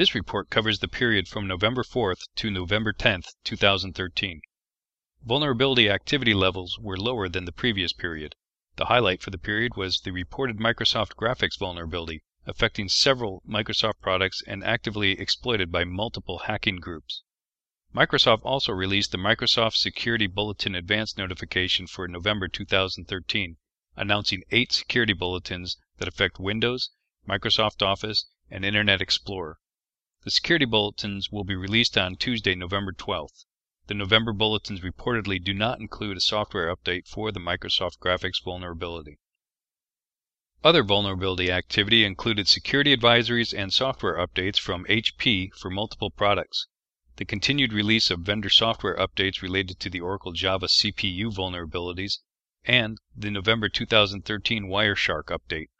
This report covers the period from November 4th to November 10th, 2013. Vulnerability activity levels were lower than the previous period. The highlight for the period was the reported Microsoft Graphics vulnerability, affecting several Microsoft products and actively exploited by multiple hacking groups. Microsoft also released the Microsoft Security Bulletin Advanced notification for November 2013, announcing eight security bulletins that affect Windows, Microsoft Office, and Internet Explorer. The security bulletins will be released on Tuesday, November 12th. The November bulletins reportedly do not include a software update for the Microsoft Graphics vulnerability. Other vulnerability activity included security advisories and software updates from HP for multiple products, the continued release of vendor software updates related to the Oracle Java CPU vulnerabilities, and the November 2013 Wireshark update.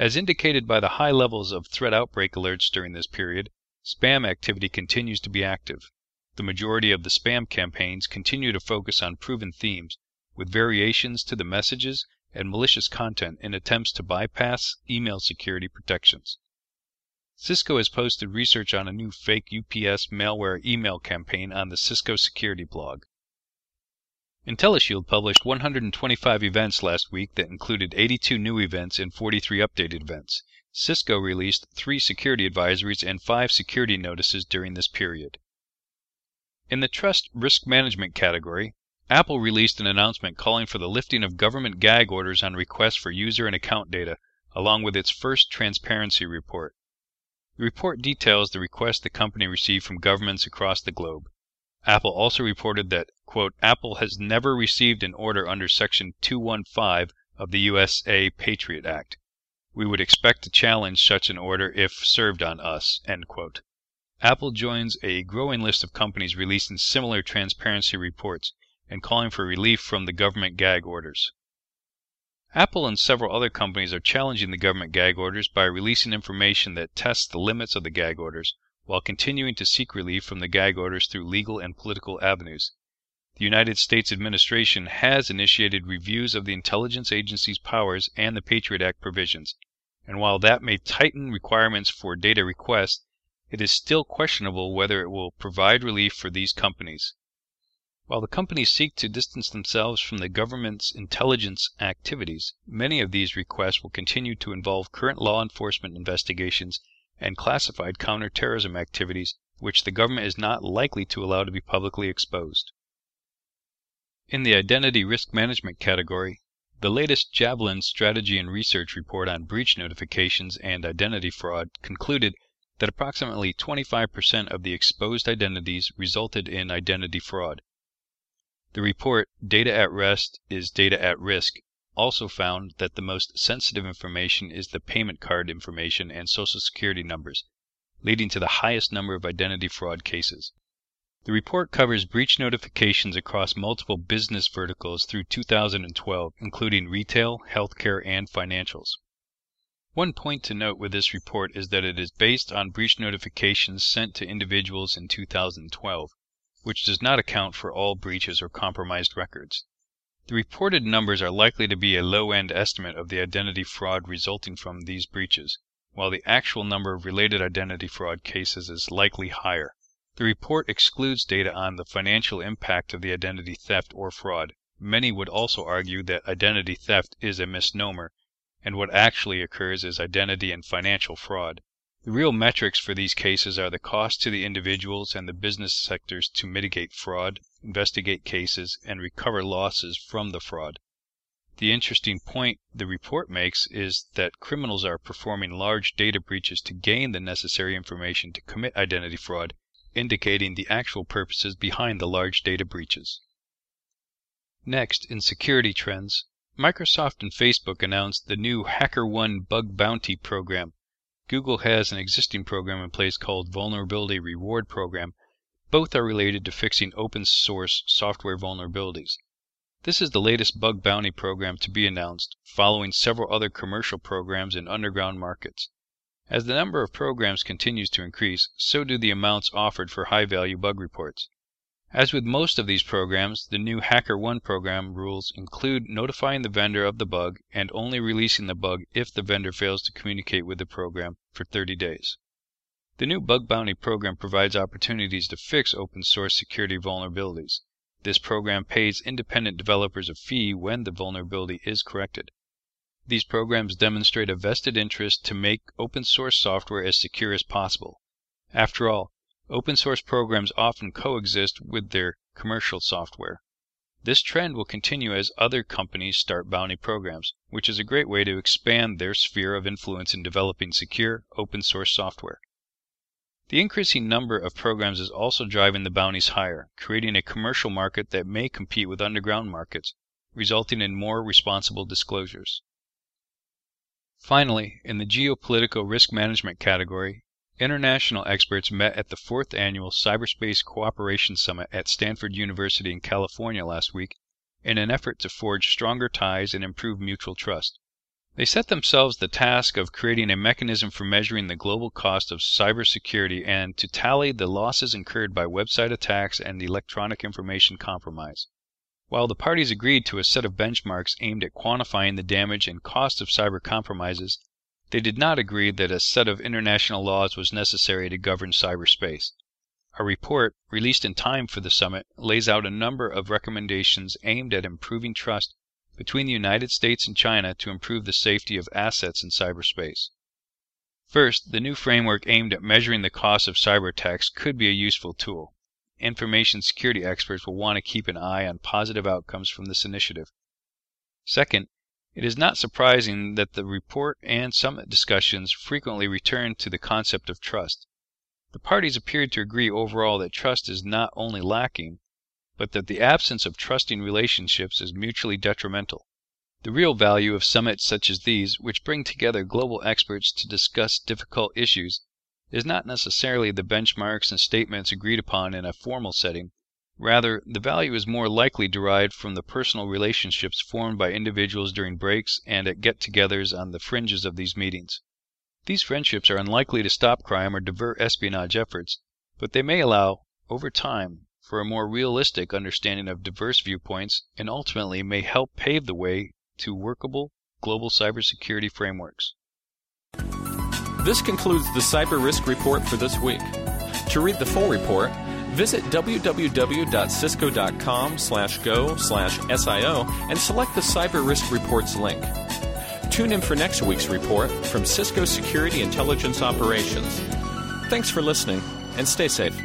As indicated by the high levels of threat outbreak alerts during this period, spam activity continues to be active. The majority of the spam campaigns continue to focus on proven themes, with variations to the messages and malicious content in attempts to bypass email security protections. Cisco has posted research on a new fake UPS malware email campaign on the Cisco Security blog. IntelliShield published 125 events last week that included 82 new events and 43 updated events. Cisco released three security advisories and five security notices during this period. In the Trust Risk Management category, Apple released an announcement calling for the lifting of government gag orders on requests for user and account data, along with its first transparency report. The report details the requests the company received from governments across the globe. Apple also reported that, quote, Apple has never received an order under Section 215 of the USA Patriot Act. We would expect to challenge such an order if served on us, end quote. Apple joins a growing list of companies releasing similar transparency reports and calling for relief from the government gag orders. Apple and several other companies are challenging the government gag orders by releasing information that tests the limits of the gag orders while continuing to seek relief from the gag orders through legal and political avenues. The United States administration has initiated reviews of the intelligence agency's powers and the Patriot Act provisions, and while that may tighten requirements for data requests, it is still questionable whether it will provide relief for these companies. While the companies seek to distance themselves from the government's intelligence activities, many of these requests will continue to involve current law enforcement investigations and classified counterterrorism activities which the government is not likely to allow to be publicly exposed. In the identity risk management category, the latest Javelin Strategy and Research report on breach notifications and identity fraud concluded that approximately 25% of the exposed identities resulted in identity fraud. The report, Data at Rest is Data at Risk, also found that the most sensitive information is the payment card information and social security numbers, leading to the highest number of identity fraud cases. The report covers breach notifications across multiple business verticals through 2012, including retail, healthcare, and financials. One point to note with this report is that it is based on breach notifications sent to individuals in 2012, which does not account for all breaches or compromised records. The reported numbers are likely to be a low end estimate of the identity fraud resulting from these breaches, while the actual number of related identity fraud cases is likely higher. The report excludes data on the financial impact of the identity theft or fraud. Many would also argue that identity theft is a misnomer and what actually occurs is identity and financial fraud. The real metrics for these cases are the cost to the individuals and the business sectors to mitigate fraud, investigate cases, and recover losses from the fraud. The interesting point the report makes is that criminals are performing large data breaches to gain the necessary information to commit identity fraud, indicating the actual purposes behind the large data breaches. Next, in security trends, Microsoft and Facebook announced the new HackerOne bug bounty program. Google has an existing program in place called Vulnerability Reward Program. Both are related to fixing open source software vulnerabilities. This is the latest bug bounty program to be announced, following several other commercial programs in underground markets. As the number of programs continues to increase, so do the amounts offered for high value bug reports. As with most of these programs, the new HackerOne program rules include notifying the vendor of the bug and only releasing the bug if the vendor fails to communicate with the program for 30 days. The new bug bounty program provides opportunities to fix open source security vulnerabilities. This program pays independent developers a fee when the vulnerability is corrected. These programs demonstrate a vested interest to make open source software as secure as possible. After all, open source programs often coexist with their commercial software. This trend will continue as other companies start bounty programs, which is a great way to expand their sphere of influence in developing secure, open source software. The increasing number of programs is also driving the bounties higher, creating a commercial market that may compete with underground markets, resulting in more responsible disclosures. Finally, in the geopolitical risk management category, international experts met at the fourth annual Cyberspace Cooperation Summit at Stanford University in California last week in an effort to forge stronger ties and improve mutual trust. They set themselves the task of creating a mechanism for measuring the global cost of cybersecurity and to tally the losses incurred by website attacks and electronic information compromise. While the parties agreed to a set of benchmarks aimed at quantifying the damage and cost of cyber compromises, they did not agree that a set of international laws was necessary to govern cyberspace. A report, released in time for the summit, lays out a number of recommendations aimed at improving trust between the United States and China to improve the safety of assets in cyberspace. First, the new framework aimed at measuring the cost of cyber attacks could be a useful tool. Information security experts will want to keep an eye on positive outcomes from this initiative. Second, it is not surprising that the report and summit discussions frequently return to the concept of trust. The parties appeared to agree overall that trust is not only lacking, but that the absence of trusting relationships is mutually detrimental. The real value of summits such as these, which bring together global experts to discuss difficult issues, is not necessarily the benchmarks and statements agreed upon in a formal setting. Rather, the value is more likely derived from the personal relationships formed by individuals during breaks and at get togethers on the fringes of these meetings. These friendships are unlikely to stop crime or divert espionage efforts, but they may allow, over time, for a more realistic understanding of diverse viewpoints and ultimately may help pave the way to workable global cybersecurity frameworks. This concludes the Cyber Risk Report for this week. To read the full report, visit www.cisco.com slash go slash SIO and select the Cyber Risk Reports link. Tune in for next week's report from Cisco Security Intelligence Operations. Thanks for listening and stay safe.